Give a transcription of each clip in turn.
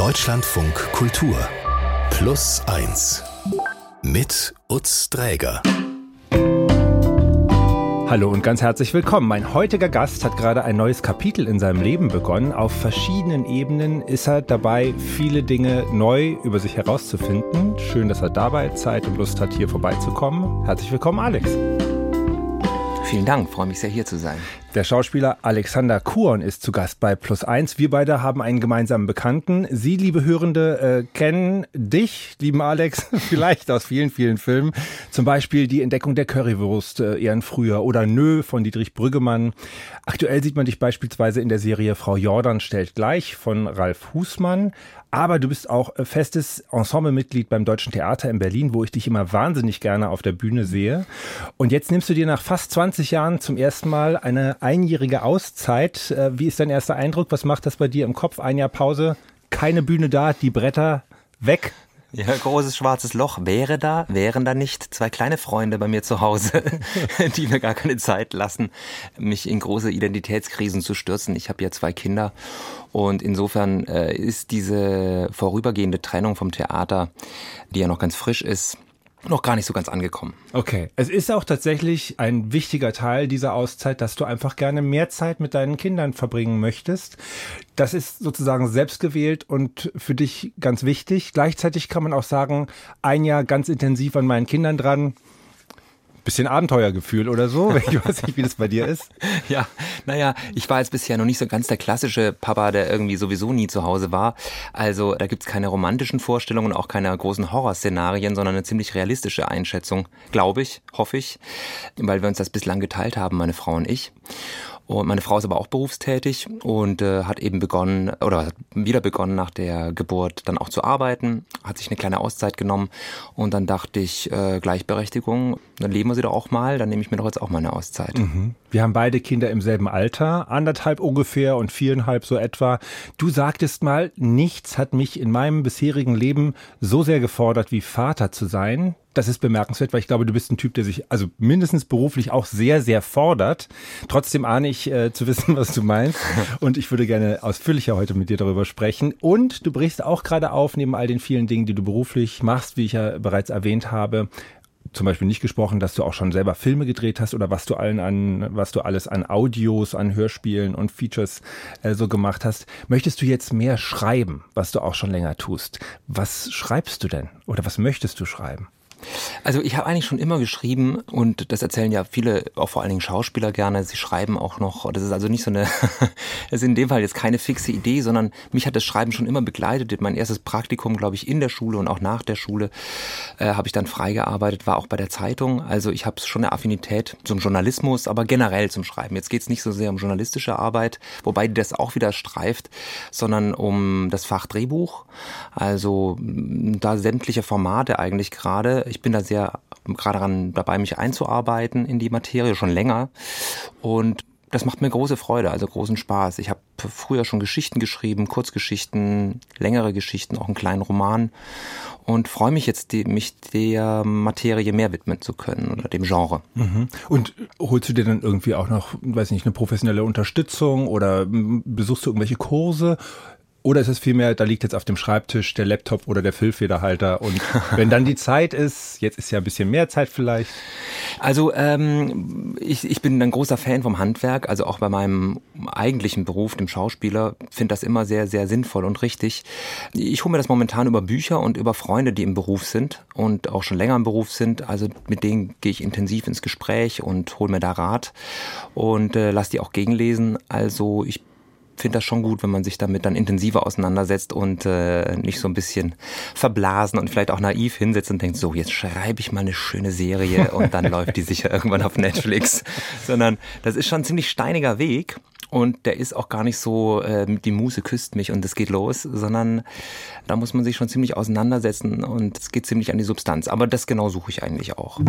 Deutschlandfunk Kultur Plus 1 mit Utz Dräger. Hallo und ganz herzlich willkommen. Mein heutiger Gast hat gerade ein neues Kapitel in seinem Leben begonnen. Auf verschiedenen Ebenen ist er dabei, viele Dinge neu über sich herauszufinden. Schön, dass er dabei Zeit und Lust hat, hier vorbeizukommen. Herzlich willkommen, Alex. Vielen Dank, freue mich sehr hier zu sein. Der Schauspieler Alexander Kuhn ist zu Gast bei Plus Eins. Wir beide haben einen gemeinsamen Bekannten. Sie, liebe Hörende, äh, kennen dich, lieben Alex, vielleicht aus vielen, vielen Filmen. Zum Beispiel die Entdeckung der Currywurst, äh, eher ein früher, oder Nö von Dietrich Brüggemann. Aktuell sieht man dich beispielsweise in der Serie Frau Jordan stellt gleich von Ralf Husmann. Aber du bist auch äh, festes Ensemblemitglied beim Deutschen Theater in Berlin, wo ich dich immer wahnsinnig gerne auf der Bühne sehe. Und jetzt nimmst du dir nach fast 20 Jahren zum ersten Mal eine einjährige Auszeit. Äh, wie ist dein erster Eindruck? Was macht das bei dir im Kopf? Ein Jahr Pause, keine Bühne da, die Bretter weg. Ja, großes schwarzes Loch wäre da, wären da nicht zwei kleine Freunde bei mir zu Hause, die mir gar keine Zeit lassen, mich in große Identitätskrisen zu stürzen. Ich habe ja zwei Kinder und insofern äh, ist diese vorübergehende Trennung vom Theater, die ja noch ganz frisch ist, noch gar nicht so ganz angekommen. Okay. Es ist auch tatsächlich ein wichtiger Teil dieser Auszeit, dass du einfach gerne mehr Zeit mit deinen Kindern verbringen möchtest. Das ist sozusagen selbstgewählt und für dich ganz wichtig. Gleichzeitig kann man auch sagen, ein Jahr ganz intensiv an meinen Kindern dran bisschen Abenteuergefühl oder so. Ich weiß nicht, wie das bei dir ist. Ja, naja, ich war jetzt bisher noch nicht so ganz der klassische Papa, der irgendwie sowieso nie zu Hause war. Also da gibt's keine romantischen Vorstellungen, auch keine großen Horrorszenarien, sondern eine ziemlich realistische Einschätzung, glaube ich, hoffe ich, weil wir uns das bislang geteilt haben, meine Frau und ich. Und meine Frau ist aber auch berufstätig und äh, hat eben begonnen oder hat wieder begonnen nach der Geburt dann auch zu arbeiten, hat sich eine kleine Auszeit genommen und dann dachte ich, äh, Gleichberechtigung, dann leben wir sie doch auch mal, dann nehme ich mir doch jetzt auch mal eine Auszeit. Mhm. Wir haben beide Kinder im selben Alter, anderthalb ungefähr und viereinhalb so etwa. Du sagtest mal, nichts hat mich in meinem bisherigen Leben so sehr gefordert, wie Vater zu sein. Das ist bemerkenswert, weil ich glaube, du bist ein Typ, der sich also mindestens beruflich auch sehr, sehr fordert. Trotzdem ahne ich äh, zu wissen, was du meinst. Und ich würde gerne ausführlicher heute mit dir darüber sprechen. Und du brichst auch gerade auf, neben all den vielen Dingen, die du beruflich machst, wie ich ja bereits erwähnt habe, zum Beispiel nicht gesprochen, dass du auch schon selber Filme gedreht hast oder was du allen an, was du alles an Audios, an Hörspielen und Features äh, so gemacht hast. Möchtest du jetzt mehr schreiben, was du auch schon länger tust? Was schreibst du denn? Oder was möchtest du schreiben? Also ich habe eigentlich schon immer geschrieben und das erzählen ja viele, auch vor allen Dingen Schauspieler gerne. Sie schreiben auch noch. Das ist also nicht so eine, das ist in dem Fall jetzt keine fixe Idee, sondern mich hat das Schreiben schon immer begleitet. Mein erstes Praktikum, glaube ich, in der Schule und auch nach der Schule äh, habe ich dann freigearbeitet, war auch bei der Zeitung. Also ich habe schon eine Affinität zum Journalismus, aber generell zum Schreiben. Jetzt geht es nicht so sehr um journalistische Arbeit, wobei das auch wieder streift, sondern um das Fach Drehbuch. Also da sämtliche Formate eigentlich gerade ich bin da sehr gerade daran dabei, mich einzuarbeiten in die Materie schon länger. Und das macht mir große Freude, also großen Spaß. Ich habe früher schon Geschichten geschrieben, Kurzgeschichten, längere Geschichten, auch einen kleinen Roman und freue mich jetzt, die, mich der Materie mehr widmen zu können oder dem Genre. Mhm. Und holst du dir dann irgendwie auch noch, weiß nicht, eine professionelle Unterstützung oder besuchst du irgendwelche Kurse? Oder ist es vielmehr, da liegt jetzt auf dem Schreibtisch der Laptop oder der Füllfederhalter und wenn dann die Zeit ist, jetzt ist ja ein bisschen mehr Zeit vielleicht. Also ähm, ich, ich bin ein großer Fan vom Handwerk, also auch bei meinem eigentlichen Beruf, dem Schauspieler, finde das immer sehr, sehr sinnvoll und richtig. Ich hole mir das momentan über Bücher und über Freunde, die im Beruf sind und auch schon länger im Beruf sind. Also mit denen gehe ich intensiv ins Gespräch und hole mir da Rat und äh, lass die auch gegenlesen. Also ich finde das schon gut, wenn man sich damit dann intensiver auseinandersetzt und äh, nicht so ein bisschen verblasen und vielleicht auch naiv hinsetzt und denkt, so, jetzt schreibe ich mal eine schöne Serie und dann läuft die sicher irgendwann auf Netflix. Sondern das ist schon ein ziemlich steiniger Weg. Und der ist auch gar nicht so, äh, die Muse küsst mich und es geht los, sondern da muss man sich schon ziemlich auseinandersetzen und es geht ziemlich an die Substanz. Aber das genau suche ich eigentlich auch.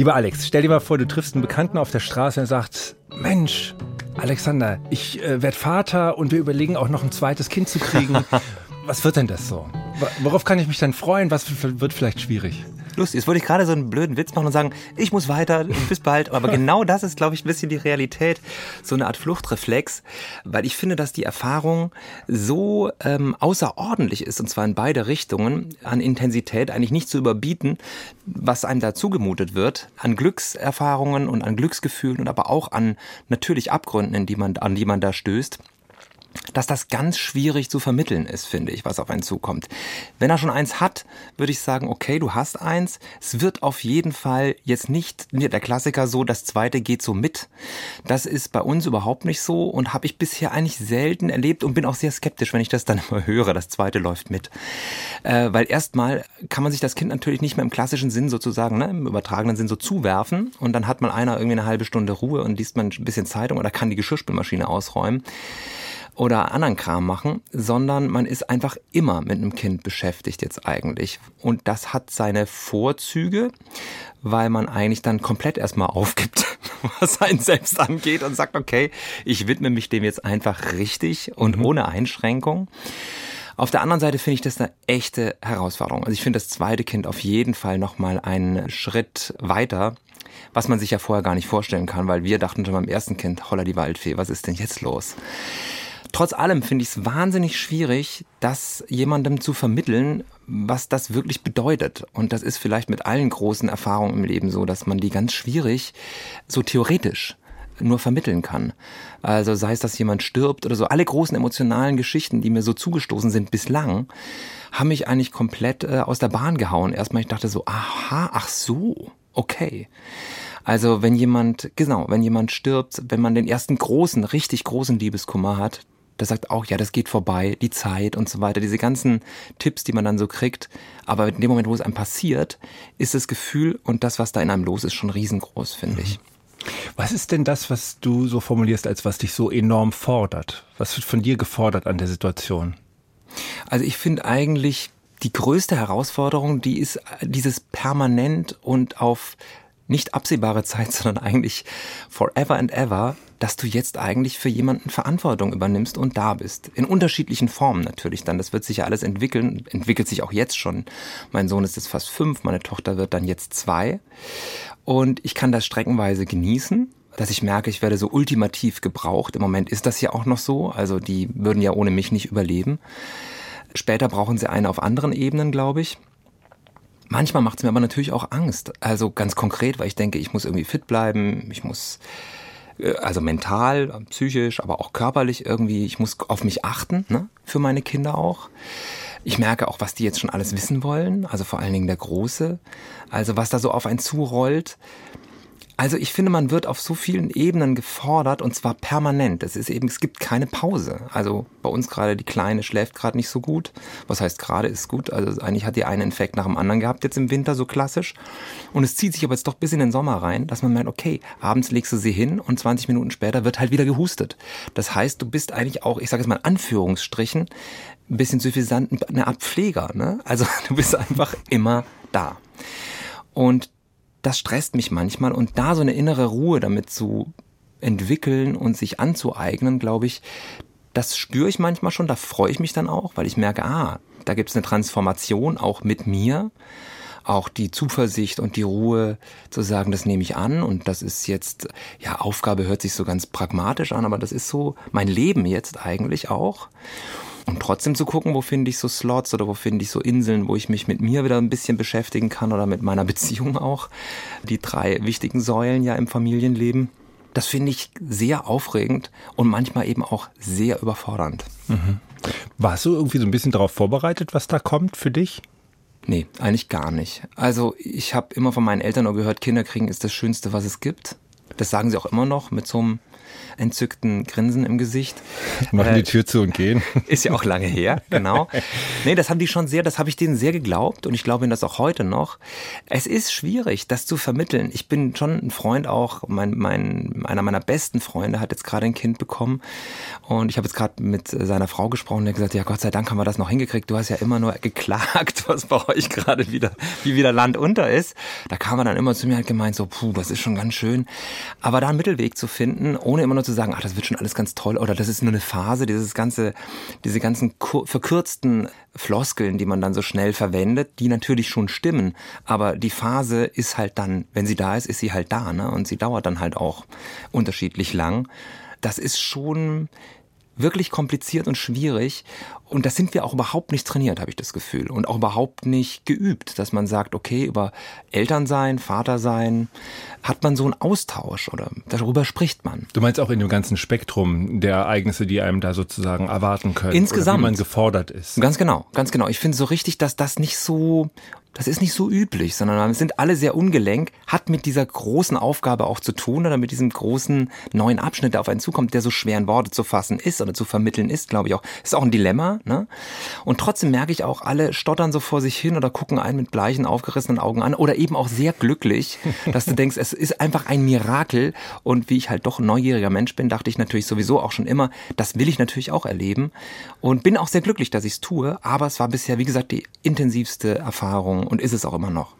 Lieber Alex, stell dir mal vor, du triffst einen Bekannten auf der Straße und sagt, Mensch, Alexander, ich äh, werde Vater und wir überlegen auch noch ein zweites Kind zu kriegen. Was wird denn das so? Worauf kann ich mich dann freuen? Was wird vielleicht schwierig? Lustig. Jetzt wollte ich gerade so einen blöden Witz machen und sagen, ich muss weiter und bis bald. Aber genau das ist, glaube ich, ein bisschen die Realität. So eine Art Fluchtreflex. Weil ich finde, dass die Erfahrung so ähm, außerordentlich ist, und zwar in beide Richtungen, an Intensität eigentlich nicht zu überbieten, was einem da zugemutet wird, an Glückserfahrungen und an Glücksgefühlen und aber auch an natürlich Abgründen, in die man, an die man da stößt dass das ganz schwierig zu vermitteln ist, finde ich, was auf einen zukommt. Wenn er schon eins hat, würde ich sagen, okay, du hast eins. Es wird auf jeden Fall jetzt nicht der Klassiker so, das zweite geht so mit. Das ist bei uns überhaupt nicht so und habe ich bisher eigentlich selten erlebt und bin auch sehr skeptisch, wenn ich das dann immer höre, das zweite läuft mit. Äh, weil erstmal kann man sich das Kind natürlich nicht mehr im klassischen Sinn sozusagen, ne, im übertragenen Sinn so zuwerfen und dann hat man einer irgendwie eine halbe Stunde Ruhe und liest man ein bisschen Zeitung oder kann die Geschirrspülmaschine ausräumen oder anderen Kram machen, sondern man ist einfach immer mit einem Kind beschäftigt jetzt eigentlich. Und das hat seine Vorzüge, weil man eigentlich dann komplett erstmal aufgibt, was einen selbst angeht und sagt, okay, ich widme mich dem jetzt einfach richtig und mhm. ohne Einschränkung. Auf der anderen Seite finde ich das eine echte Herausforderung. Also ich finde das zweite Kind auf jeden Fall nochmal einen Schritt weiter, was man sich ja vorher gar nicht vorstellen kann, weil wir dachten schon beim ersten Kind, holla die Waldfee, was ist denn jetzt los? Trotz allem finde ich es wahnsinnig schwierig, das jemandem zu vermitteln, was das wirklich bedeutet. Und das ist vielleicht mit allen großen Erfahrungen im Leben so, dass man die ganz schwierig so theoretisch nur vermitteln kann. Also sei es, dass jemand stirbt oder so. Alle großen emotionalen Geschichten, die mir so zugestoßen sind bislang, haben mich eigentlich komplett äh, aus der Bahn gehauen. Erstmal ich dachte so, aha, ach so, okay. Also wenn jemand, genau, wenn jemand stirbt, wenn man den ersten großen, richtig großen Liebeskummer hat, der sagt auch, ja, das geht vorbei, die Zeit und so weiter, diese ganzen Tipps, die man dann so kriegt. Aber in dem Moment, wo es einem passiert, ist das Gefühl und das, was da in einem los ist, schon riesengroß, finde ich. Was ist denn das, was du so formulierst, als was dich so enorm fordert? Was wird von dir gefordert an der Situation? Also ich finde eigentlich die größte Herausforderung, die ist dieses permanent und auf nicht absehbare Zeit, sondern eigentlich forever and ever, dass du jetzt eigentlich für jemanden Verantwortung übernimmst und da bist. In unterschiedlichen Formen natürlich dann. Das wird sich ja alles entwickeln, entwickelt sich auch jetzt schon. Mein Sohn ist jetzt fast fünf, meine Tochter wird dann jetzt zwei. Und ich kann das streckenweise genießen dass ich merke, ich werde so ultimativ gebraucht. Im Moment ist das ja auch noch so. Also die würden ja ohne mich nicht überleben. Später brauchen sie einen auf anderen Ebenen, glaube ich. Manchmal macht es mir aber natürlich auch Angst. Also ganz konkret, weil ich denke, ich muss irgendwie fit bleiben, ich muss äh, also mental, psychisch, aber auch körperlich irgendwie, ich muss auf mich achten, ne? für meine Kinder auch. Ich merke auch, was die jetzt schon alles wissen wollen, also vor allen Dingen der Große. Also was da so auf einen zurollt. Also ich finde, man wird auf so vielen Ebenen gefordert und zwar permanent. Es ist eben, es gibt keine Pause. Also bei uns gerade die Kleine schläft gerade nicht so gut. Was heißt gerade ist gut? Also eigentlich hat die einen Infekt nach dem anderen gehabt jetzt im Winter so klassisch. Und es zieht sich aber jetzt doch bis in den Sommer rein, dass man merkt, okay, abends legst du sie hin und 20 Minuten später wird halt wieder gehustet. Das heißt, du bist eigentlich auch, ich sage jetzt mal in Anführungsstrichen, ein bisschen suffisant, eine Art Pfleger. Ne? Also du bist einfach immer da. Und das stresst mich manchmal und da so eine innere Ruhe damit zu entwickeln und sich anzueignen, glaube ich, das spüre ich manchmal schon, da freue ich mich dann auch, weil ich merke, ah, da gibt es eine Transformation auch mit mir, auch die Zuversicht und die Ruhe zu sagen, das nehme ich an und das ist jetzt, ja, Aufgabe hört sich so ganz pragmatisch an, aber das ist so mein Leben jetzt eigentlich auch. Und trotzdem zu gucken, wo finde ich so Slots oder wo finde ich so Inseln, wo ich mich mit mir wieder ein bisschen beschäftigen kann oder mit meiner Beziehung auch. Die drei wichtigen Säulen ja im Familienleben. Das finde ich sehr aufregend und manchmal eben auch sehr überfordernd. Mhm. Warst du irgendwie so ein bisschen darauf vorbereitet, was da kommt für dich? Nee, eigentlich gar nicht. Also ich habe immer von meinen Eltern nur gehört, Kinder kriegen ist das Schönste, was es gibt. Das sagen sie auch immer noch mit so einem entzückten Grinsen im Gesicht. Machen die äh, Tür zu und gehen. Ist ja auch lange her, genau. Nee, das haben die schon sehr, das habe ich denen sehr geglaubt und ich glaube ihnen das auch heute noch. Es ist schwierig, das zu vermitteln. Ich bin schon ein Freund auch, mein, mein, einer meiner besten Freunde hat jetzt gerade ein Kind bekommen und ich habe jetzt gerade mit seiner Frau gesprochen, der hat gesagt, ja Gott sei Dank haben wir das noch hingekriegt. Du hast ja immer nur geklagt, was bei euch gerade wieder, wie wieder Land unter ist. Da kam er dann immer zu mir und hat gemeint, so, puh, das ist schon ganz schön. Aber da einen Mittelweg zu finden, ohne immer nur zu sagen, ach, das wird schon alles ganz toll oder das ist nur eine Phase, dieses ganze, diese ganzen verkürzten Floskeln, die man dann so schnell verwendet, die natürlich schon stimmen. Aber die Phase ist halt dann, wenn sie da ist, ist sie halt da, ne? Und sie dauert dann halt auch unterschiedlich lang. Das ist schon, wirklich kompliziert und schwierig. Und das sind wir auch überhaupt nicht trainiert, habe ich das Gefühl. Und auch überhaupt nicht geübt, dass man sagt, okay, über Elternsein, Vatersein hat man so einen Austausch oder darüber spricht man. Du meinst auch in dem ganzen Spektrum der Ereignisse, die einem da sozusagen erwarten können. Insgesamt. Oder wie man gefordert ist. Ganz genau, ganz genau. Ich finde so richtig, dass das nicht so das ist nicht so üblich, sondern wir sind alle sehr ungelenk, hat mit dieser großen Aufgabe auch zu tun oder mit diesem großen neuen Abschnitt, der auf einen zukommt, der so schwer in Worte zu fassen ist oder zu vermitteln ist, glaube ich auch. Ist auch ein Dilemma. Ne? Und trotzdem merke ich auch, alle stottern so vor sich hin oder gucken einen mit bleichen, aufgerissenen Augen an oder eben auch sehr glücklich, dass du denkst, es ist einfach ein Mirakel. Und wie ich halt doch ein neugieriger Mensch bin, dachte ich natürlich sowieso auch schon immer, das will ich natürlich auch erleben und bin auch sehr glücklich, dass ich es tue. Aber es war bisher, wie gesagt, die intensivste Erfahrung und ist es auch immer noch.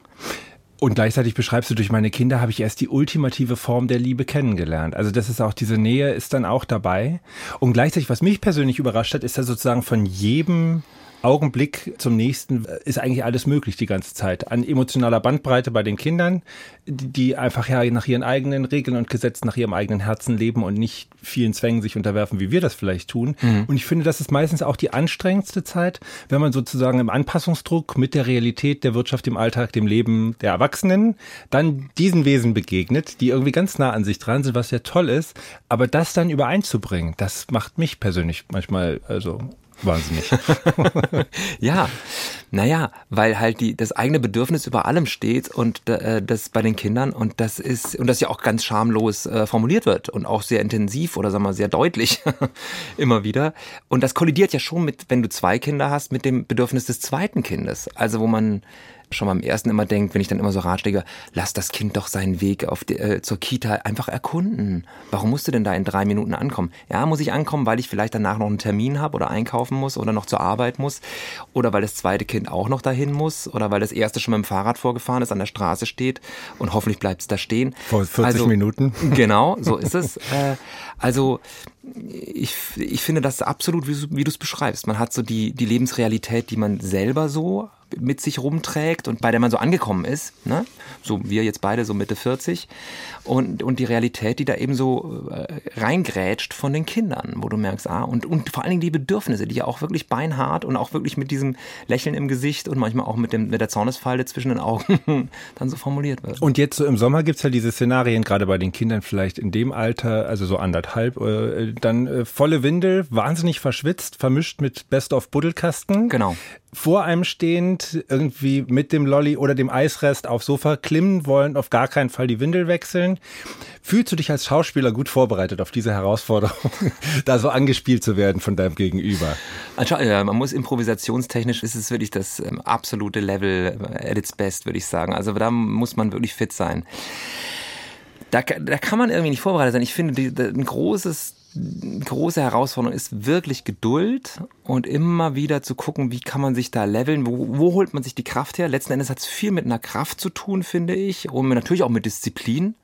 Und gleichzeitig beschreibst du, durch meine Kinder habe ich erst die ultimative Form der Liebe kennengelernt. Also das ist auch, diese Nähe ist dann auch dabei. Und gleichzeitig, was mich persönlich überrascht hat, ist dass sozusagen von jedem Augenblick zum nächsten ist eigentlich alles möglich die ganze Zeit. An emotionaler Bandbreite bei den Kindern, die einfach ja nach ihren eigenen Regeln und Gesetzen, nach ihrem eigenen Herzen leben und nicht vielen Zwängen sich unterwerfen, wie wir das vielleicht tun. Mhm. Und ich finde, das ist meistens auch die anstrengendste Zeit, wenn man sozusagen im Anpassungsdruck mit der Realität der Wirtschaft, dem Alltag, dem Leben der Erwachsenen dann diesen Wesen begegnet, die irgendwie ganz nah an sich dran sind, was ja toll ist. Aber das dann übereinzubringen, das macht mich persönlich manchmal also wahnsinnig. ja, naja, weil halt die, das eigene Bedürfnis über allem steht und äh, das bei den Kindern und das ist, und das ja auch ganz schamlos äh, formuliert wird und auch sehr intensiv oder sagen wir sehr deutlich immer wieder. Und das kollidiert ja schon mit, wenn du zwei Kinder hast, mit dem Bedürfnis des zweiten Kindes. Also wo man schon beim ersten immer denkt, wenn ich dann immer so Ratschläge, lass das Kind doch seinen Weg auf die, äh, zur Kita einfach erkunden. Warum musst du denn da in drei Minuten ankommen? Ja, muss ich ankommen, weil ich vielleicht danach noch einen Termin habe oder einkaufen muss oder noch zur Arbeit muss oder weil das zweite Kind auch noch dahin muss oder weil das erste schon mit dem Fahrrad vorgefahren ist, an der Straße steht und hoffentlich bleibt es da stehen. Vor 40 also, Minuten. Genau, so ist es. Äh, also ich, ich finde das absolut, wie, wie du es beschreibst. Man hat so die, die Lebensrealität, die man selber so mit sich rumträgt und bei der man so angekommen ist, ne? so wir jetzt beide so Mitte 40 und, und die Realität, die da eben so äh, reingrätscht von den Kindern, wo du merkst, ah, und, und vor allen Dingen die Bedürfnisse, die ja auch wirklich beinhart und auch wirklich mit diesem Lächeln im Gesicht und manchmal auch mit, dem, mit der Zornesfalte zwischen den Augen dann so formuliert wird. Und jetzt so im Sommer gibt's ja diese Szenarien, gerade bei den Kindern vielleicht in dem Alter, also so anderthalb, äh, dann äh, volle Windel, wahnsinnig verschwitzt, vermischt mit Best of Buddelkasten. Genau vor einem stehend, irgendwie mit dem Lolly oder dem Eisrest aufs Sofa klimmen wollen, auf gar keinen Fall die Windel wechseln. Fühlst du dich als Schauspieler gut vorbereitet auf diese Herausforderung, da so angespielt zu werden von deinem Gegenüber? Also, ja, man muss improvisationstechnisch ist es wirklich das ähm, absolute Level at its best, würde ich sagen. Also da muss man wirklich fit sein. Da, da kann man irgendwie nicht vorbereitet sein. Ich finde, die, ein großes große Herausforderung ist wirklich Geduld und immer wieder zu gucken, wie kann man sich da leveln, wo, wo holt man sich die Kraft her. Letzten Endes hat es viel mit einer Kraft zu tun, finde ich, und natürlich auch mit Disziplin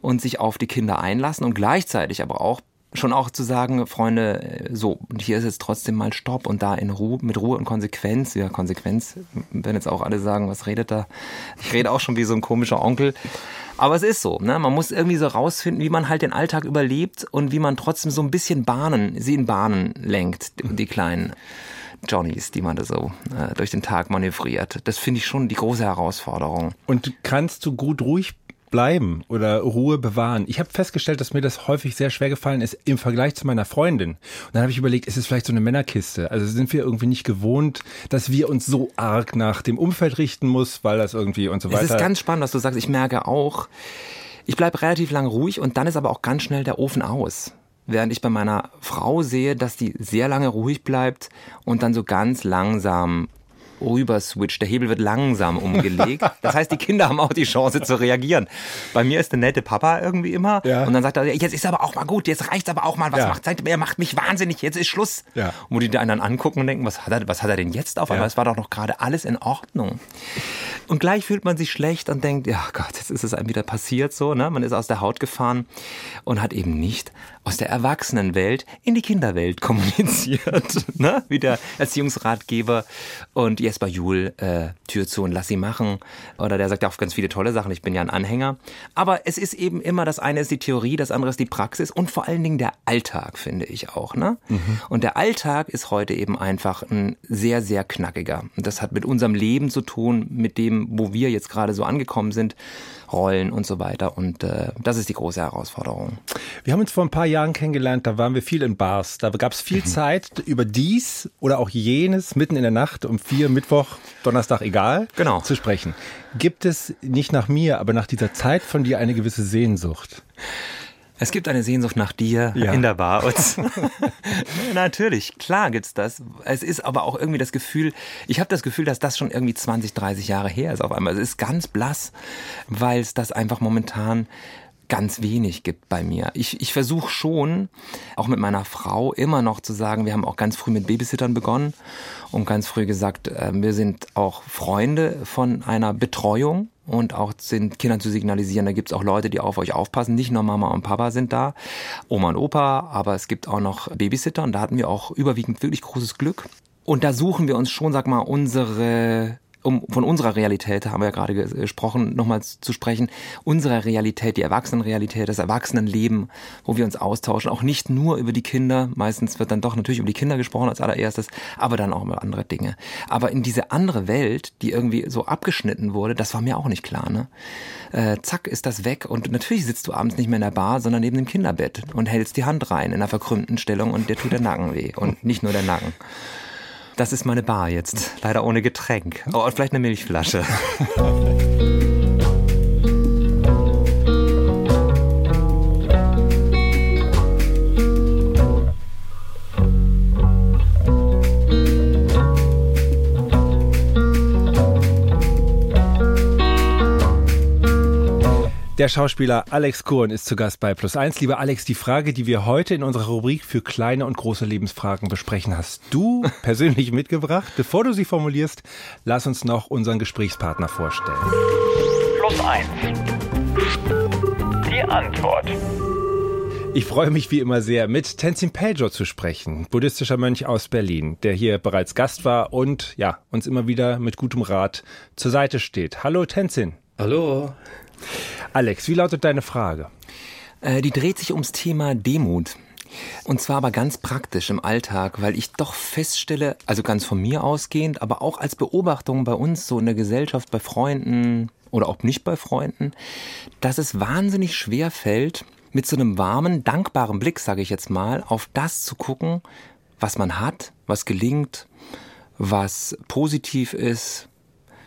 und sich auf die Kinder einlassen und gleichzeitig aber auch schon auch zu sagen, Freunde, so, und hier ist jetzt trotzdem mal Stopp und da in Ruhe, mit Ruhe und Konsequenz, ja, Konsequenz, wenn jetzt auch alle sagen, was redet da? Ich rede auch schon wie so ein komischer Onkel. Aber es ist so, ne? Man muss irgendwie so rausfinden, wie man halt den Alltag überlebt und wie man trotzdem so ein bisschen Bahnen, sie in Bahnen lenkt, die kleinen. Johnnies, die man da so äh, durch den Tag manövriert. Das finde ich schon die große Herausforderung. Und kannst du gut ruhig bleiben oder Ruhe bewahren. Ich habe festgestellt, dass mir das häufig sehr schwer gefallen ist im Vergleich zu meiner Freundin. Und dann habe ich überlegt, ist es vielleicht so eine Männerkiste? Also sind wir irgendwie nicht gewohnt, dass wir uns so arg nach dem Umfeld richten muss, weil das irgendwie und so weiter. Es ist ganz spannend, was du sagst. Ich merke auch, ich bleibe relativ lang ruhig und dann ist aber auch ganz schnell der Ofen aus. Während ich bei meiner Frau sehe, dass die sehr lange ruhig bleibt und dann so ganz langsam rüber switcht. Der Hebel wird langsam umgelegt. Das heißt, die Kinder haben auch die Chance zu reagieren. Bei mir ist der nette Papa irgendwie immer. Ja. Und dann sagt er, jetzt ist aber auch mal gut, jetzt reicht's aber auch mal. Was ja. macht Er macht mich wahnsinnig, jetzt ist Schluss. Ja. Und wo die anderen angucken und denken, was hat er, was hat er denn jetzt auf einmal? Es war doch noch gerade alles in Ordnung. Und gleich fühlt man sich schlecht und denkt, ja Gott, jetzt ist es einem wieder passiert so. Ne? Man ist aus der Haut gefahren und hat eben nicht aus der Erwachsenenwelt in die Kinderwelt kommuniziert, ne? wie der Erziehungsratgeber und Jesper Juhl, äh, Tür zu und lass sie machen. Oder der sagt auch ganz viele tolle Sachen, ich bin ja ein Anhänger. Aber es ist eben immer, das eine ist die Theorie, das andere ist die Praxis und vor allen Dingen der Alltag, finde ich auch. Ne? Mhm. Und der Alltag ist heute eben einfach ein sehr, sehr knackiger. Und das hat mit unserem Leben zu tun, mit dem, wo wir jetzt gerade so angekommen sind. Rollen und so weiter. Und äh, das ist die große Herausforderung. Wir haben uns vor ein paar Jahren kennengelernt, da waren wir viel in Bars. Da gab es viel mhm. Zeit über dies oder auch jenes mitten in der Nacht um vier, Mittwoch, Donnerstag, egal, genau. zu sprechen. Gibt es nicht nach mir, aber nach dieser Zeit von dir eine gewisse Sehnsucht? Es gibt eine Sehnsucht nach dir ja. in der Bar. Natürlich, klar gibt's das. Es ist aber auch irgendwie das Gefühl, ich habe das Gefühl, dass das schon irgendwie 20, 30 Jahre her ist auf einmal. Es ist ganz blass, weil es das einfach momentan ganz wenig gibt bei mir. Ich, ich versuche schon, auch mit meiner Frau immer noch zu sagen, wir haben auch ganz früh mit Babysittern begonnen und ganz früh gesagt, äh, wir sind auch Freunde von einer Betreuung und auch sind Kindern zu signalisieren, da gibt's auch Leute, die auf euch aufpassen. Nicht nur Mama und Papa sind da, Oma und Opa, aber es gibt auch noch Babysitter und da hatten wir auch überwiegend wirklich großes Glück. Und da suchen wir uns schon, sag mal, unsere um von unserer Realität, haben wir ja gerade gesprochen, nochmal zu sprechen, unsere Realität, die Erwachsenenrealität, das Erwachsenenleben, wo wir uns austauschen, auch nicht nur über die Kinder, meistens wird dann doch natürlich über die Kinder gesprochen als allererstes, aber dann auch über andere Dinge. Aber in diese andere Welt, die irgendwie so abgeschnitten wurde, das war mir auch nicht klar. Ne? Äh, zack, ist das weg und natürlich sitzt du abends nicht mehr in der Bar, sondern neben dem Kinderbett und hältst die Hand rein in einer verkrümmten Stellung und dir tut der Nacken weh und nicht nur der Nacken. Das ist meine Bar jetzt. Leider ohne Getränk. Oh, vielleicht eine Milchflasche. Der Schauspieler Alex Kuhn ist zu Gast bei Plus Eins. Lieber Alex, die Frage, die wir heute in unserer Rubrik für kleine und große Lebensfragen besprechen, hast du persönlich mitgebracht. Bevor du sie formulierst, lass uns noch unseren Gesprächspartner vorstellen. Plus Eins. Die Antwort. Ich freue mich wie immer sehr, mit Tenzin Peljo zu sprechen, buddhistischer Mönch aus Berlin, der hier bereits Gast war und ja, uns immer wieder mit gutem Rat zur Seite steht. Hallo Tenzin. Hallo. Alex, wie lautet deine Frage? Äh, die dreht sich ums Thema Demut. Und zwar aber ganz praktisch im Alltag, weil ich doch feststelle, also ganz von mir ausgehend, aber auch als Beobachtung bei uns so in der Gesellschaft, bei Freunden oder auch nicht bei Freunden, dass es wahnsinnig schwer fällt, mit so einem warmen, dankbaren Blick, sage ich jetzt mal, auf das zu gucken, was man hat, was gelingt, was positiv ist,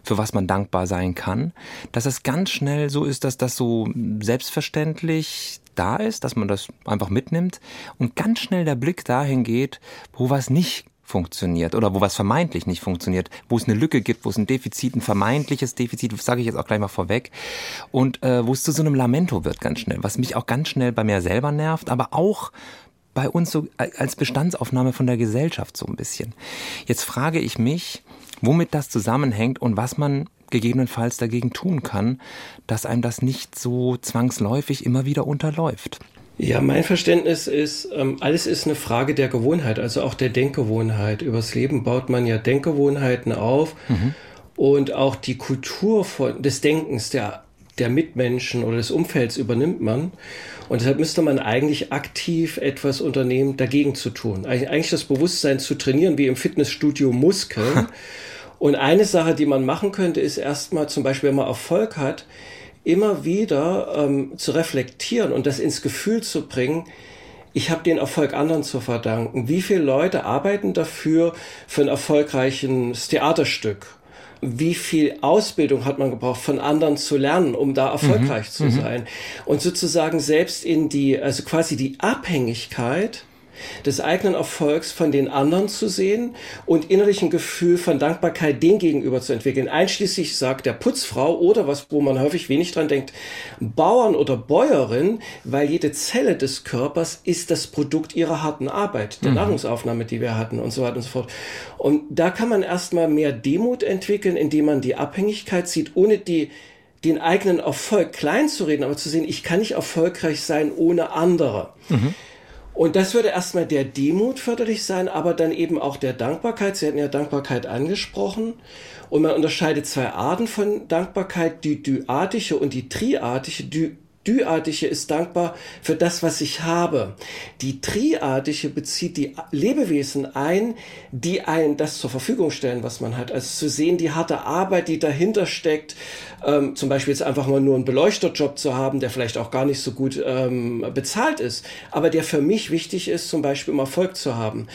für was man dankbar sein kann, dass es ganz schnell so ist, dass das so selbstverständlich da ist, dass man das einfach mitnimmt und ganz schnell der Blick dahin geht, wo was nicht funktioniert oder wo was vermeintlich nicht funktioniert, wo es eine Lücke gibt, wo es ein Defizit, ein vermeintliches Defizit, sage ich jetzt auch gleich mal vorweg, und äh, wo es zu so einem Lamento wird ganz schnell, was mich auch ganz schnell bei mir selber nervt, aber auch bei uns so als Bestandsaufnahme von der Gesellschaft so ein bisschen. Jetzt frage ich mich, womit das zusammenhängt und was man gegebenenfalls dagegen tun kann, dass einem das nicht so zwangsläufig immer wieder unterläuft. Ja, mein Verständnis ist, ähm, alles ist eine Frage der Gewohnheit, also auch der Denkgewohnheit. Übers Leben baut man ja Denkgewohnheiten auf mhm. und auch die Kultur von, des Denkens der, der Mitmenschen oder des Umfelds übernimmt man. Und deshalb müsste man eigentlich aktiv etwas unternehmen, dagegen zu tun. Eigentlich das Bewusstsein zu trainieren, wie im Fitnessstudio Muskeln. Und eine Sache, die man machen könnte, ist erstmal zum Beispiel, wenn man Erfolg hat, immer wieder ähm, zu reflektieren und das ins Gefühl zu bringen, ich habe den Erfolg anderen zu verdanken. Wie viele Leute arbeiten dafür für ein erfolgreiches Theaterstück? Wie viel Ausbildung hat man gebraucht, von anderen zu lernen, um da erfolgreich mhm. zu mhm. sein? Und sozusagen selbst in die, also quasi die Abhängigkeit des eigenen Erfolgs von den anderen zu sehen und innerlich ein Gefühl von Dankbarkeit dem gegenüber zu entwickeln. Einschließlich sagt der Putzfrau oder was, wo man häufig wenig dran denkt, Bauern oder Bäuerin, weil jede Zelle des Körpers ist das Produkt ihrer harten Arbeit, der mhm. Nahrungsaufnahme, die wir hatten und so weiter und so fort. Und da kann man erstmal mehr Demut entwickeln, indem man die Abhängigkeit sieht, ohne die den eigenen Erfolg klein zu reden, aber zu sehen, ich kann nicht erfolgreich sein ohne andere. Mhm. Und das würde erstmal der Demut förderlich sein, aber dann eben auch der Dankbarkeit. Sie hatten ja Dankbarkeit angesprochen. Und man unterscheidet zwei Arten von Dankbarkeit, die dyadische und die triadische. Die Dyadische ist dankbar für das, was ich habe. Die Triadische bezieht die Lebewesen ein, die ein das zur Verfügung stellen, was man hat. Also zu sehen, die harte Arbeit, die dahinter steckt, ähm, zum Beispiel jetzt einfach mal nur einen Beleuchterjob zu haben, der vielleicht auch gar nicht so gut ähm, bezahlt ist, aber der für mich wichtig ist, zum Beispiel um Erfolg zu haben.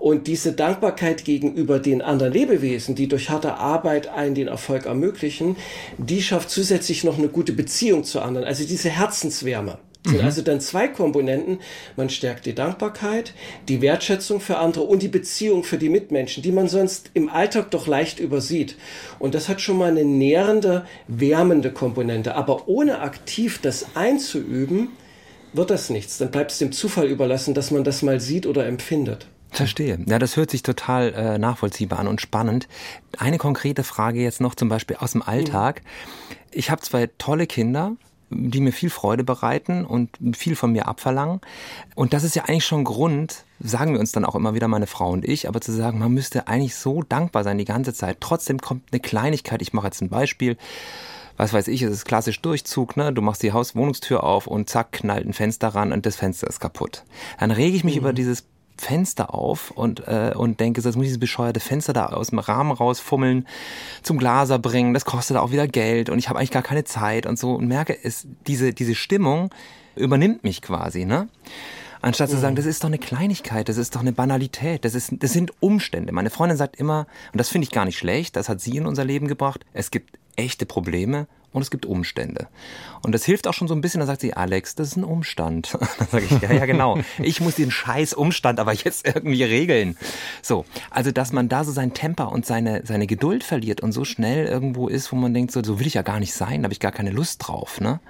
Und diese Dankbarkeit gegenüber den anderen Lebewesen, die durch harte Arbeit einen den Erfolg ermöglichen, die schafft zusätzlich noch eine gute Beziehung zu anderen. Also diese Herzenswärme. Das sind mhm. also dann zwei Komponenten. Man stärkt die Dankbarkeit, die Wertschätzung für andere und die Beziehung für die Mitmenschen, die man sonst im Alltag doch leicht übersieht. Und das hat schon mal eine nährende, wärmende Komponente. Aber ohne aktiv das einzuüben, wird das nichts. Dann bleibt es dem Zufall überlassen, dass man das mal sieht oder empfindet. Verstehe. Ja, das hört sich total äh, nachvollziehbar an und spannend. Eine konkrete Frage jetzt noch zum Beispiel aus dem Alltag. Ich habe zwei tolle Kinder, die mir viel Freude bereiten und viel von mir abverlangen. Und das ist ja eigentlich schon Grund, sagen wir uns dann auch immer wieder, meine Frau und ich, aber zu sagen, man müsste eigentlich so dankbar sein die ganze Zeit. Trotzdem kommt eine Kleinigkeit. Ich mache jetzt ein Beispiel was weiß ich, es ist klassisch Durchzug, ne? Du machst die Hauswohnungstür auf und zack, knallt ein Fenster ran und das Fenster ist kaputt. Dann rege ich mich mhm. über dieses Fenster auf und, äh, und denke, jetzt muss ich dieses bescheuerte Fenster da aus dem Rahmen rausfummeln, zum Glaser bringen, das kostet auch wieder Geld und ich habe eigentlich gar keine Zeit und so und merke, es, diese, diese Stimmung übernimmt mich quasi, ne? Anstatt zu sagen, mhm. das ist doch eine Kleinigkeit, das ist doch eine Banalität, das, ist, das sind Umstände. Meine Freundin sagt immer, und das finde ich gar nicht schlecht, das hat sie in unser Leben gebracht, es gibt echte Probleme und es gibt Umstände. Und das hilft auch schon so ein bisschen, da sagt sie, Alex, das ist ein Umstand. Dann sage ich, ja, ja, genau. Ich muss den scheiß Umstand aber jetzt irgendwie regeln. So, also dass man da so sein Temper und seine, seine Geduld verliert und so schnell irgendwo ist, wo man denkt, so, so will ich ja gar nicht sein, da habe ich gar keine Lust drauf. Ne?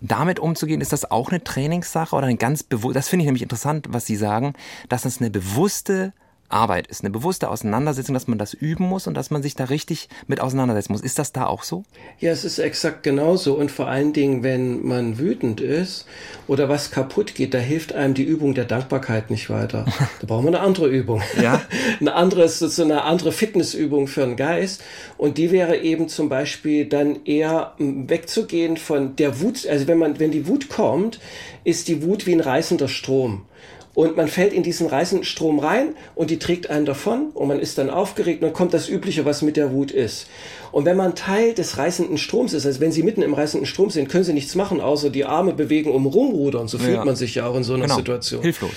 Damit umzugehen, ist das auch eine Trainingssache oder ein ganz bewusst, das finde ich nämlich interessant, was Sie sagen, dass das eine bewusste Arbeit ist, eine bewusste Auseinandersetzung, dass man das üben muss und dass man sich da richtig mit auseinandersetzen muss. Ist das da auch so? Ja, es ist exakt genauso. Und vor allen Dingen, wenn man wütend ist oder was kaputt geht, da hilft einem die Übung der Dankbarkeit nicht weiter. Da brauchen wir eine andere Übung. Ja. eine andere, so eine andere Fitnessübung für den Geist. Und die wäre eben zum Beispiel dann eher wegzugehen von der Wut. Also wenn man, wenn die Wut kommt, ist die Wut wie ein reißender Strom und man fällt in diesen reißenden Strom rein und die trägt einen davon und man ist dann aufgeregt und dann kommt das Übliche, was mit der Wut ist. Und wenn man Teil des reißenden Stroms ist, also wenn Sie mitten im reißenden Strom sind, können Sie nichts machen, außer die Arme bewegen, um rumrudern. So fühlt ja. man sich ja auch in so einer genau. Situation. Hilflos.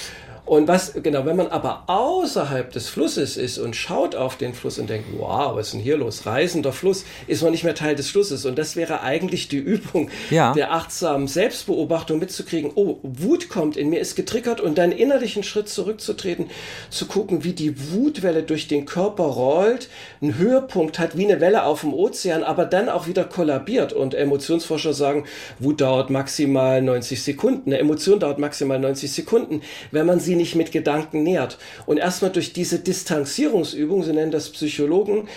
Und was, genau, wenn man aber außerhalb des Flusses ist und schaut auf den Fluss und denkt, wow, was ist denn hier los? Reisender Fluss, ist man nicht mehr Teil des Flusses. Und das wäre eigentlich die Übung ja. der achtsamen Selbstbeobachtung mitzukriegen, oh, Wut kommt in mir, ist getriggert und dann innerlich einen Schritt zurückzutreten, zu gucken, wie die Wutwelle durch den Körper rollt, einen Höhepunkt hat, wie eine Welle auf dem Ozean, aber dann auch wieder kollabiert. Und Emotionsforscher sagen, Wut dauert maximal 90 Sekunden. Eine Emotion dauert maximal 90 Sekunden. Wenn man sie sie nicht mit Gedanken nährt. Und erstmal durch diese Distanzierungsübung, so nennen das Psychologen,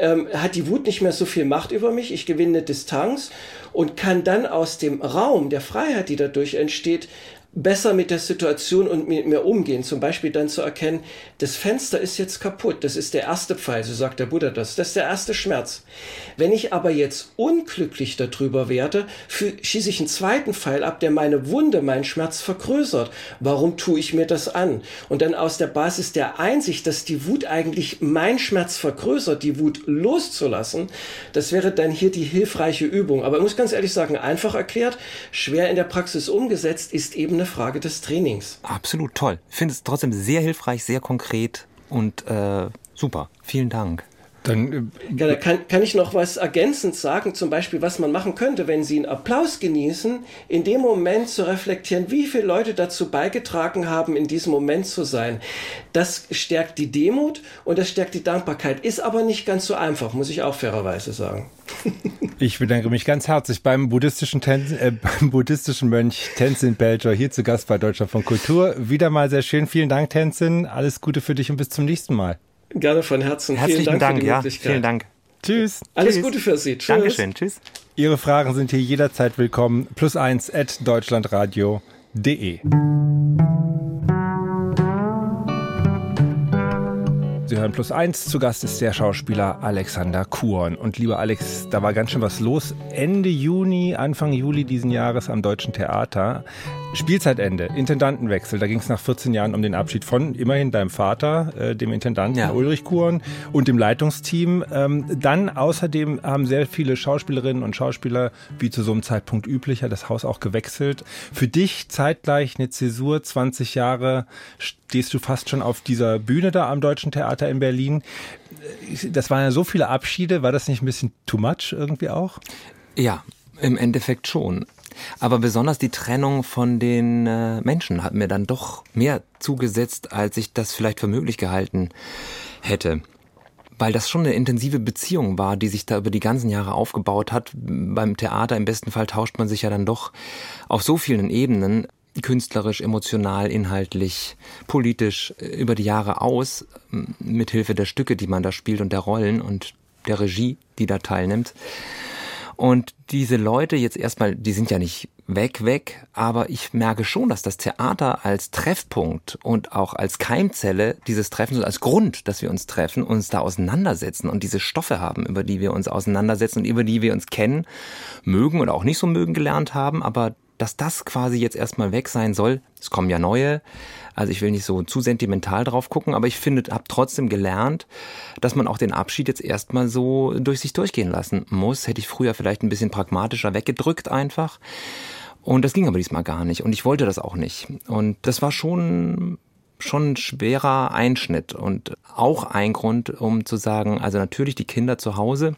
ähm, hat die Wut nicht mehr so viel Macht über mich. Ich gewinne Distanz und kann dann aus dem Raum der Freiheit, die dadurch entsteht, besser mit der Situation und mit mir umgehen. Zum Beispiel dann zu erkennen, das Fenster ist jetzt kaputt. Das ist der erste Pfeil, so sagt der Buddha das. Das ist der erste Schmerz. Wenn ich aber jetzt unglücklich darüber werde, schieße ich einen zweiten Pfeil ab, der meine Wunde, meinen Schmerz vergrößert. Warum tue ich mir das an? Und dann aus der Basis der Einsicht, dass die Wut eigentlich mein Schmerz vergrößert, die Wut loszulassen, das wäre dann hier die hilfreiche Übung. Aber ich muss ganz ehrlich sagen, einfach erklärt, schwer in der Praxis umgesetzt, ist eben eine Frage des Trainings. Absolut toll. Ich finde es trotzdem sehr hilfreich, sehr konkret und äh, super. Vielen Dank. Dann, äh, ja, da kann, kann ich noch was ergänzend sagen, zum Beispiel, was man machen könnte, wenn Sie einen Applaus genießen, in dem Moment zu reflektieren, wie viele Leute dazu beigetragen haben, in diesem Moment zu sein. Das stärkt die Demut und das stärkt die Dankbarkeit. Ist aber nicht ganz so einfach, muss ich auch fairerweise sagen. Ich bedanke mich ganz herzlich beim buddhistischen, Ten äh, beim buddhistischen Mönch Tenzin Belcher hier zu Gast bei Deutschland von Kultur. Wieder mal sehr schön. Vielen Dank, Tenzin. Alles Gute für dich und bis zum nächsten Mal. Gerne von Herzen. Herzlichen vielen Dank, Dank ja. Vielen Dank. Tschüss. Alles Tschüss. Gute für Sie. Tschüss. Dankeschön. Tschüss. Ihre Fragen sind hier jederzeit willkommen. Plus eins at deutschlandradio.de. Sie hören plus eins. Zu Gast ist der Schauspieler Alexander Kuhn. Und lieber Alex, da war ganz schön was los. Ende Juni, Anfang Juli diesen Jahres am Deutschen Theater Spielzeitende, Intendantenwechsel. Da ging es nach 14 Jahren um den Abschied von immerhin deinem Vater, äh, dem Intendanten ja. Ulrich Kuhn und dem Leitungsteam. Ähm, dann außerdem haben sehr viele Schauspielerinnen und Schauspieler, wie zu so einem Zeitpunkt üblicher, das Haus auch gewechselt. Für dich zeitgleich eine Zäsur, 20 Jahre stehst du fast schon auf dieser Bühne da am Deutschen Theater in Berlin. Das waren ja so viele Abschiede. War das nicht ein bisschen too much irgendwie auch? Ja, im Endeffekt schon. Aber besonders die Trennung von den äh, Menschen hat mir dann doch mehr zugesetzt, als ich das vielleicht für möglich gehalten hätte. Weil das schon eine intensive Beziehung war, die sich da über die ganzen Jahre aufgebaut hat. Beim Theater im besten Fall tauscht man sich ja dann doch auf so vielen Ebenen künstlerisch, emotional, inhaltlich, politisch äh, über die Jahre aus, mithilfe der Stücke, die man da spielt und der Rollen und der Regie, die da teilnimmt. Und diese Leute jetzt erstmal, die sind ja nicht weg, weg, aber ich merke schon, dass das Theater als Treffpunkt und auch als Keimzelle dieses Treffens, als Grund, dass wir uns treffen, uns da auseinandersetzen und diese Stoffe haben, über die wir uns auseinandersetzen und über die wir uns kennen, mögen oder auch nicht so mögen gelernt haben, aber dass das quasi jetzt erstmal weg sein soll. Es kommen ja neue. Also ich will nicht so zu sentimental drauf gucken, aber ich finde, habe trotzdem gelernt, dass man auch den Abschied jetzt erstmal so durch sich durchgehen lassen muss. Hätte ich früher vielleicht ein bisschen pragmatischer weggedrückt einfach. Und das ging aber diesmal gar nicht. Und ich wollte das auch nicht. Und das war schon schon ein schwerer Einschnitt und auch ein Grund, um zu sagen, also natürlich die Kinder zu Hause,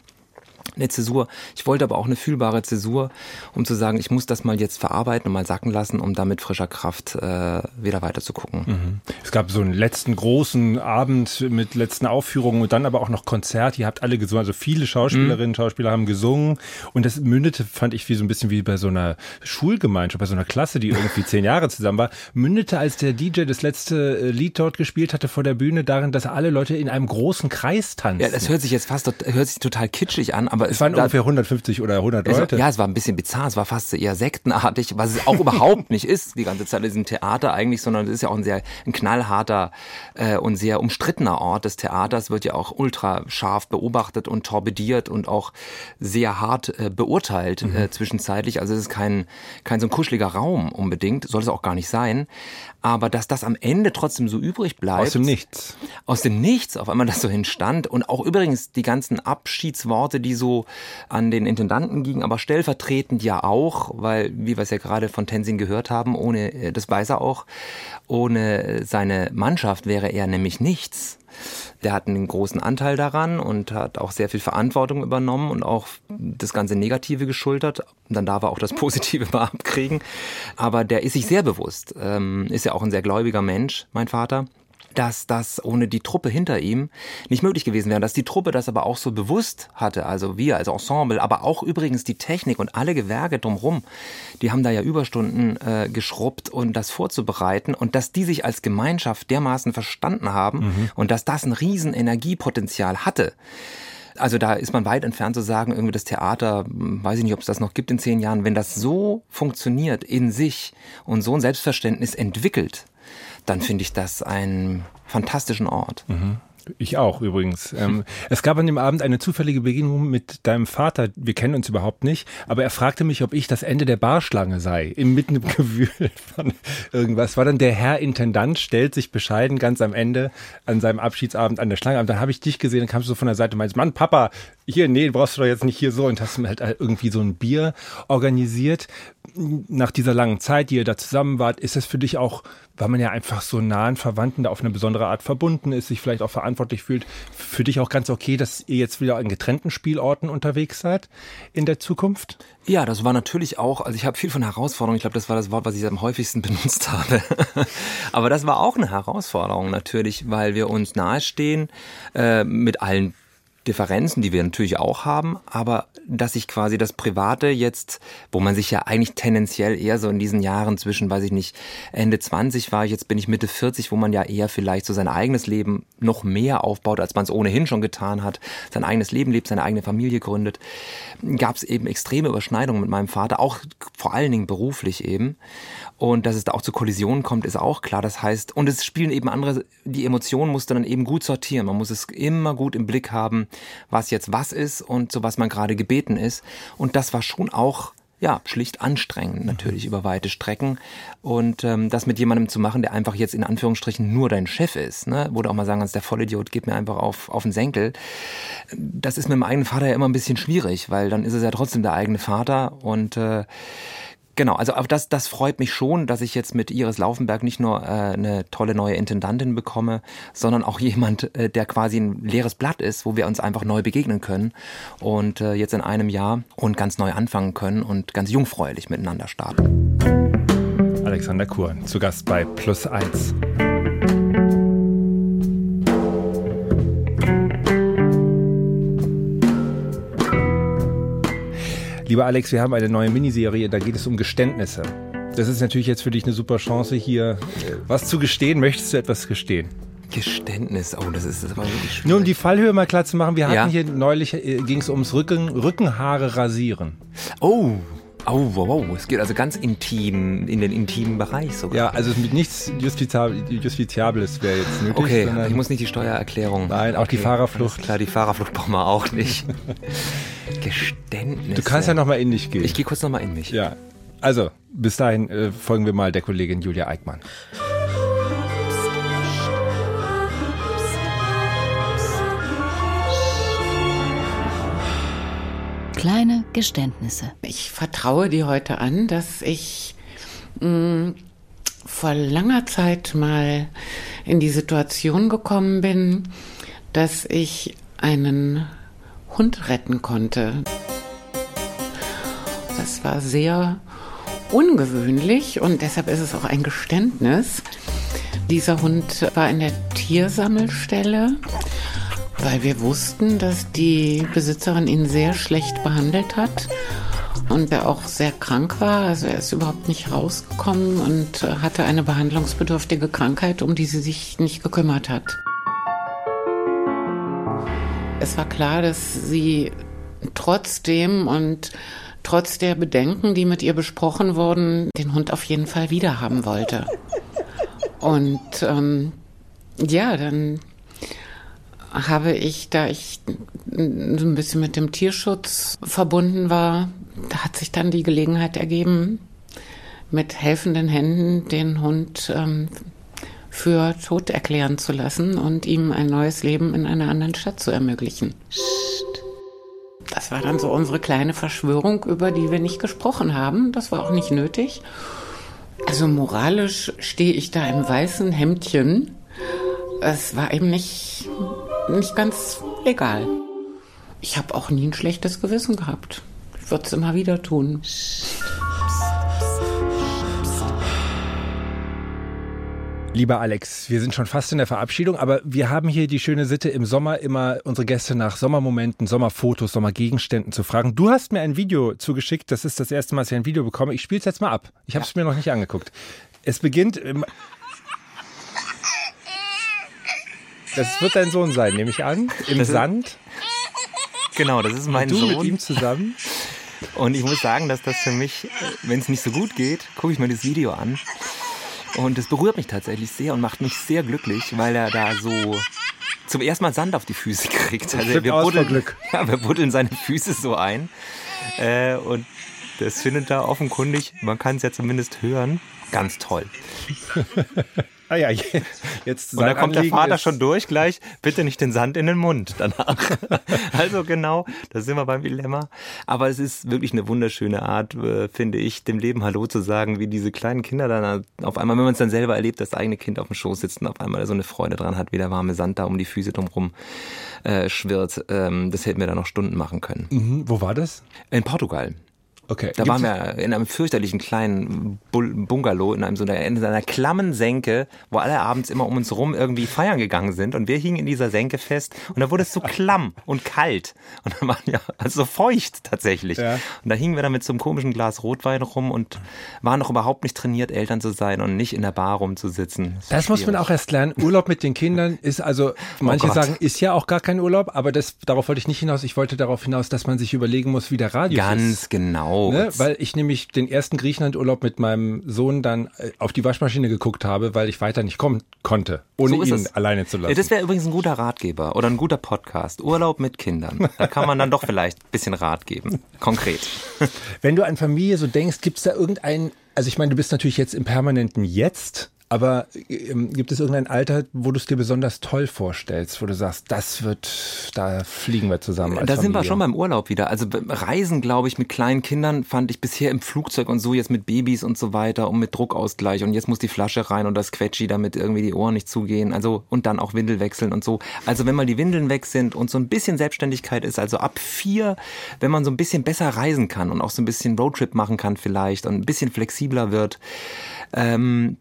eine Zäsur. Ich wollte aber auch eine fühlbare Zäsur, um zu sagen, ich muss das mal jetzt verarbeiten und mal sacken lassen, um da mit frischer Kraft äh, wieder weiter zu gucken. Mhm. Es gab so einen letzten großen Abend mit letzten Aufführungen und dann aber auch noch Konzert. Ihr habt alle gesungen, also viele Schauspielerinnen, mhm. Schauspieler haben gesungen und das mündete, fand ich, wie so ein bisschen wie bei so einer Schulgemeinschaft, bei so einer Klasse, die irgendwie zehn Jahre zusammen war, mündete, als der DJ das letzte äh, Lied dort gespielt hatte vor der Bühne, darin, dass alle Leute in einem großen Kreis tanzen. Ja, das hört sich jetzt fast, hört sich total kitschig an, aber es waren da, ungefähr 150 oder 100 Leute. Es, ja, es war ein bisschen bizarr, es war fast eher sektenartig, was es auch überhaupt nicht ist, die ganze Zeit in diesem Theater eigentlich, sondern es ist ja auch ein sehr ein knallharter äh, und sehr umstrittener Ort des Theaters, wird ja auch ultra scharf beobachtet und torpediert und auch sehr hart äh, beurteilt mhm. äh, zwischenzeitlich. Also es ist kein, kein so ein kuscheliger Raum unbedingt, soll es auch gar nicht sein. Aber dass das am Ende trotzdem so übrig bleibt. Aus dem Nichts. Aus dem Nichts, auf einmal das so hinstand. Und auch übrigens die ganzen Abschiedsworte, die so an den Intendanten gingen, aber stellvertretend ja auch, weil, wie wir es ja gerade von Tenzin gehört haben, ohne, äh, das weiß er auch, ohne seine Mannschaft wäre er nämlich nichts. Der hat einen großen Anteil daran und hat auch sehr viel Verantwortung übernommen und auch das ganze Negative geschultert. Dann darf er auch das Positive mal abkriegen. Aber der ist sich sehr bewusst, ähm, ist ja auch ein sehr gläubiger Mensch, mein Vater dass das ohne die Truppe hinter ihm nicht möglich gewesen wäre. Dass die Truppe das aber auch so bewusst hatte, also wir als Ensemble, aber auch übrigens die Technik und alle Gewerke drumherum, die haben da ja Überstunden äh, geschrubbt und um das vorzubereiten und dass die sich als Gemeinschaft dermaßen verstanden haben mhm. und dass das ein riesen Energiepotenzial hatte. Also da ist man weit entfernt zu sagen, irgendwie das Theater, hm, weiß ich nicht, ob es das noch gibt in zehn Jahren, wenn das so funktioniert in sich und so ein Selbstverständnis entwickelt, dann finde ich das einen fantastischen Ort. Mhm. Ich auch übrigens. Ähm, es gab an dem Abend eine zufällige Begegnung mit deinem Vater. Wir kennen uns überhaupt nicht, aber er fragte mich, ob ich das Ende der Barschlange sei, im mitten im Gewühl von irgendwas. War dann der Herr Intendant, stellt sich bescheiden ganz am Ende an seinem Abschiedsabend an der Schlange. Und dann habe ich dich gesehen, dann kamst du so von der Seite und meinst, Mann, Papa, hier, nee, brauchst du doch jetzt nicht hier so. Und hast mir halt irgendwie so ein Bier organisiert. Nach dieser langen Zeit, die ihr da zusammen wart, ist das für dich auch weil man ja einfach so nahen Verwandten da auf eine besondere Art verbunden ist, sich vielleicht auch verantwortlich verantwortlich fühlt. Für dich auch ganz okay, dass ihr jetzt wieder an getrennten Spielorten unterwegs seid in der Zukunft? Ja, das war natürlich auch, also ich habe viel von Herausforderung, ich glaube, das war das Wort, was ich am häufigsten benutzt habe. Aber das war auch eine Herausforderung natürlich, weil wir uns nahestehen äh, mit allen Differenzen, die wir natürlich auch haben, aber dass sich quasi das Private jetzt, wo man sich ja eigentlich tendenziell eher so in diesen Jahren zwischen, weiß ich nicht, Ende 20 war ich, jetzt bin ich Mitte 40, wo man ja eher vielleicht so sein eigenes Leben noch mehr aufbaut, als man es ohnehin schon getan hat, sein eigenes Leben lebt, seine eigene Familie gründet, gab es eben extreme Überschneidungen mit meinem Vater, auch vor allen Dingen beruflich eben. Und dass es da auch zu Kollisionen kommt, ist auch klar. Das heißt, und es spielen eben andere, die Emotionen musst du dann eben gut sortieren. Man muss es immer gut im Blick haben, was jetzt was ist und zu was man gerade gebeten ist. Und das war schon auch ja, schlicht anstrengend natürlich über weite Strecken. Und ähm, das mit jemandem zu machen, der einfach jetzt in Anführungsstrichen nur dein Chef ist, ne? wo du auch mal sagen kannst, der Vollidiot geht mir einfach auf, auf den Senkel. Das ist mit dem eigenen Vater ja immer ein bisschen schwierig, weil dann ist es ja trotzdem der eigene Vater und äh, Genau, also auf das, das freut mich schon, dass ich jetzt mit Iris Laufenberg nicht nur äh, eine tolle neue Intendantin bekomme, sondern auch jemand, äh, der quasi ein leeres Blatt ist, wo wir uns einfach neu begegnen können und äh, jetzt in einem Jahr und ganz neu anfangen können und ganz jungfräulich miteinander starten. Alexander Kuhn, zu Gast bei Plus 1. Lieber Alex, wir haben eine neue Miniserie, da geht es um Geständnisse. Das ist natürlich jetzt für dich eine super Chance, hier was zu gestehen. Möchtest du etwas gestehen? Geständnis, oh, das ist, das war wirklich schwierig. Nur um die Fallhöhe mal klar zu machen, wir hatten hier neulich, äh, ging es ums Rücken, Rückenhaare rasieren. Oh, Oh, wow, wow, es geht also ganz intim, in den intimen Bereich sogar. Ja, also mit nichts Justiziables wäre jetzt nötig. Okay, ich muss nicht die Steuererklärung. Nein, auch okay, die Fahrerflucht. Klar, die Fahrerflucht brauchen wir auch nicht. Geständnis. Du kannst ja nochmal in dich gehen. Ich gehe kurz nochmal in mich. Ja. Also, bis dahin äh, folgen wir mal der Kollegin Julia Eickmann. Kleine Geständnisse. Ich vertraue dir heute an, dass ich mh, vor langer Zeit mal in die Situation gekommen bin, dass ich einen Hund retten konnte. Das war sehr ungewöhnlich und deshalb ist es auch ein Geständnis. Dieser Hund war in der Tiersammelstelle weil wir wussten, dass die Besitzerin ihn sehr schlecht behandelt hat und er auch sehr krank war. Also er ist überhaupt nicht rausgekommen und hatte eine behandlungsbedürftige Krankheit, um die sie sich nicht gekümmert hat. Es war klar, dass sie trotzdem und trotz der Bedenken, die mit ihr besprochen wurden, den Hund auf jeden Fall wiederhaben wollte. Und ähm, ja, dann habe ich, da ich so ein bisschen mit dem Tierschutz verbunden war, da hat sich dann die Gelegenheit ergeben, mit helfenden Händen den Hund ähm, für tot erklären zu lassen und ihm ein neues Leben in einer anderen Stadt zu ermöglichen. Das war dann so unsere kleine Verschwörung, über die wir nicht gesprochen haben. Das war auch nicht nötig. Also moralisch stehe ich da im weißen Hemdchen. Es war eben nicht nicht ganz egal. Ich habe auch nie ein schlechtes Gewissen gehabt. Ich würde es immer wieder tun. Lieber Alex, wir sind schon fast in der Verabschiedung, aber wir haben hier die schöne Sitte, im Sommer immer unsere Gäste nach Sommermomenten, Sommerfotos, Sommergegenständen zu fragen. Du hast mir ein Video zugeschickt, das ist das erste Mal, dass ich ein Video bekomme. Ich spiele es jetzt mal ab. Ich habe es mir noch nicht angeguckt. Es beginnt Das wird dein Sohn sein, nehme ich an. Im das Sand. genau, das ist mein du Sohn. Du mit ihm zusammen. Und ich muss sagen, dass das für mich, wenn es nicht so gut geht, gucke ich mir das Video an. Und es berührt mich tatsächlich sehr und macht mich sehr glücklich, weil er da so zum ersten Mal Sand auf die Füße kriegt. Also wir buddeln, Ja, wir buddeln seine Füße so ein. Äh, und Das findet da offenkundig, man kann es ja zumindest hören, ganz toll. Ah ja, jetzt Und da kommt Anliegen der Vater ist- schon durch gleich, bitte nicht den Sand in den Mund danach. also genau, da sind wir beim Dilemma. Aber es ist wirklich eine wunderschöne Art, äh, finde ich, dem Leben Hallo zu sagen, wie diese kleinen Kinder dann auf einmal, wenn man es dann selber erlebt, das eigene Kind auf dem Schoß sitzt und auf einmal so eine Freude dran hat, wie der warme Sand da um die Füße drumherum äh, schwirrt. Ähm, das hätten wir da noch Stunden machen können. Mhm, wo war das? In Portugal. Okay. Da Gibt's- waren wir in einem fürchterlichen kleinen Bungalow, in einem so einer, in einer klammen Senke, wo alle abends immer um uns rum irgendwie feiern gegangen sind und wir hingen in dieser Senke fest und da wurde es so klamm und kalt und dann waren ja also so feucht tatsächlich. Ja. Und da hingen wir dann mit so einem komischen Glas Rotwein rum und waren noch überhaupt nicht trainiert, Eltern zu sein und nicht in der Bar rumzusitzen. Das muss man auch erst lernen. Urlaub mit den Kindern ist also, manche Gott. sagen, ist ja auch gar kein Urlaub, aber das, darauf wollte ich nicht hinaus. Ich wollte darauf hinaus, dass man sich überlegen muss, wie der Radius ist. Ganz genau. Ne? Weil ich nämlich den ersten Griechenlandurlaub mit meinem Sohn dann äh, auf die Waschmaschine geguckt habe, weil ich weiter nicht kommen konnte, ohne So ihn es. alleine zu lassen. Das wäre übrigens ein guter Ratgeber oder ein guter Podcast. Urlaub mit Kindern. Da kann man dann doch vielleicht ein bisschen Rat geben. Konkret. Wenn du an Familie so denkst, gibt es da irgendeinen, also ich meine, du bist natürlich jetzt im permanenten Jetzt, aber ähm, gibt es irgendein Alter, wo du es dir besonders toll vorstellst, wo du sagst, das wird, da fliegen wir zusammen. Da sind wir Familie. schon beim Urlaub wieder. Also Reisen, glaube ich, mit kleinen Kindern fand ich bisher im Flugzeug und so, jetzt mit Babys und so weiter und mit Druckausgleich und jetzt muss die Flasche rein und das Quetschi, damit irgendwie die Ohren nicht zugehen. Also und dann auch Windel wechseln und so. Also wenn mal die Windeln weg sind und so ein bisschen Selbstständigkeit ist, also ab vier, wenn man so ein bisschen besser reisen kann und auch so ein bisschen Roadtrip machen kann vielleicht und ein bisschen flexibler wird, ähm,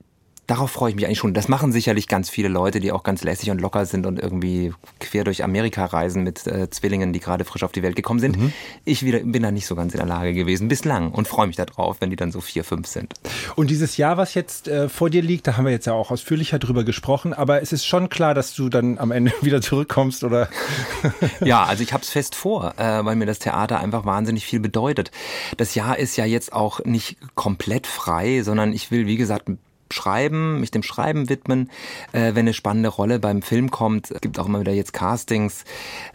Darauf freue ich mich eigentlich schon. Das machen sicherlich ganz viele Leute, die auch ganz lässig und locker sind und irgendwie quer durch Amerika reisen mit äh, Zwillingen, die gerade frisch auf die Welt gekommen sind. Ich wieder, bin da nicht so ganz in der Lage gewesen bislang und freue mich darauf, wenn die dann so vier, fünf sind. Und dieses Jahr, was jetzt äh, vor dir liegt, da haben wir jetzt ja auch ausführlicher drüber gesprochen, aber es ist schon klar, dass du dann am Ende wieder zurückkommst oder Ja, also ich hab's fest vor, äh, weil mir das Theater einfach wahnsinnig viel bedeutet. Das Jahr ist ja jetzt auch nicht komplett frei, sondern ich will, wie gesagt, schreiben, mich dem Schreiben widmen. Äh, wenn eine spannende Rolle beim Film kommt, gibt auch immer wieder jetzt Castings,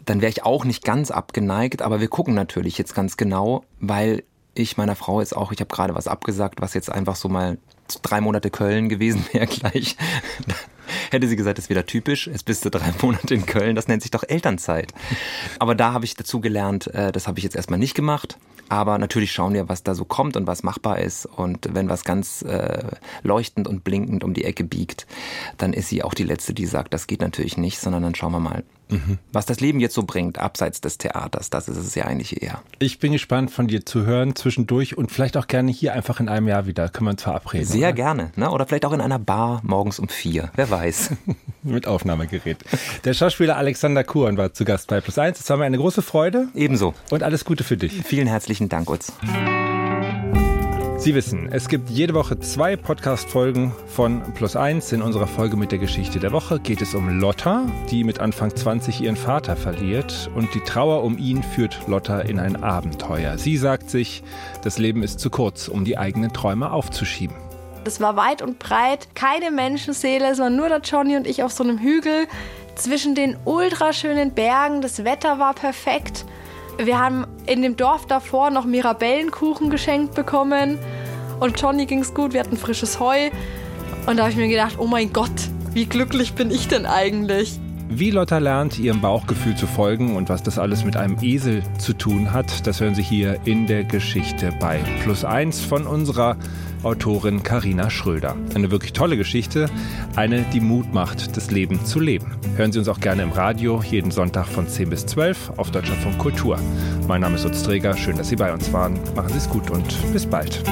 dann wäre ich auch nicht ganz abgeneigt, aber wir gucken natürlich jetzt ganz genau, weil ich meiner Frau jetzt auch, ich habe gerade was abgesagt, was jetzt einfach so mal drei Monate Köln gewesen wäre gleich. Hätte sie gesagt, das ist wieder typisch, es bist du drei Monate in Köln, das nennt sich doch Elternzeit. Aber da habe ich dazu gelernt, äh, das habe ich jetzt erstmal nicht gemacht. Aber natürlich schauen wir, was da so kommt und was machbar ist. Und wenn was ganz äh, leuchtend und blinkend um die Ecke biegt, dann ist sie auch die Letzte, die sagt, das geht natürlich nicht, sondern dann schauen wir mal, was das Leben jetzt so bringt, abseits des Theaters. Das ist es ja eigentlich eher. ich bin gespannt von dir zu hören zwischendurch und vielleicht auch gerne hier einfach in einem Jahr wieder. Können wir uns verabreden. Sehr oder? gerne. Ne? Oder vielleicht auch in einer Bar morgens um vier. Wer weiß. Mit Aufnahmegerät. Der Schauspieler Alexander Kuhn war zu Gast bei Plus Eins. Es war mir eine große Freude Ebenso. und alles Gute für dich. Vielen herzlichen Dank, Utz. Sie wissen, es gibt jede Woche zwei Podcast-Folgen von Plus Eins. In unserer Folge mit der Geschichte der Woche geht es um Lotta, die mit Anfang 20 ihren Vater verliert. Und die Trauer um ihn führt Lotta in ein Abenteuer. Sie sagt sich, das Leben ist zu kurz, um die eigenen Träume aufzuschieben. Es war weit und breit, keine Menschenseele, waren nur der Johnny und ich auf so einem Hügel zwischen den ultraschönen Bergen. Das Wetter war perfekt. Wir haben in dem Dorf davor noch Mirabellenkuchen geschenkt bekommen und Johnny ging's gut, wir hatten frisches Heu. Und da habe ich mir gedacht, oh mein Gott, wie glücklich bin ich denn eigentlich? Wie Lotta lernt, ihrem Bauchgefühl zu folgen und was das alles mit einem Esel zu tun hat, das hören Sie hier in der Geschichte bei Plus Eins von unserer Autorin Karina Schröder. Eine wirklich tolle Geschichte, eine, die Mut macht, das Leben zu leben. Hören Sie uns auch gerne im Radio, jeden Sonntag von 10 bis 12 auf Deutschlandfunk Kultur. Mein Name ist Utz Träger, schön, dass Sie bei uns waren. Machen Sie es gut und bis bald.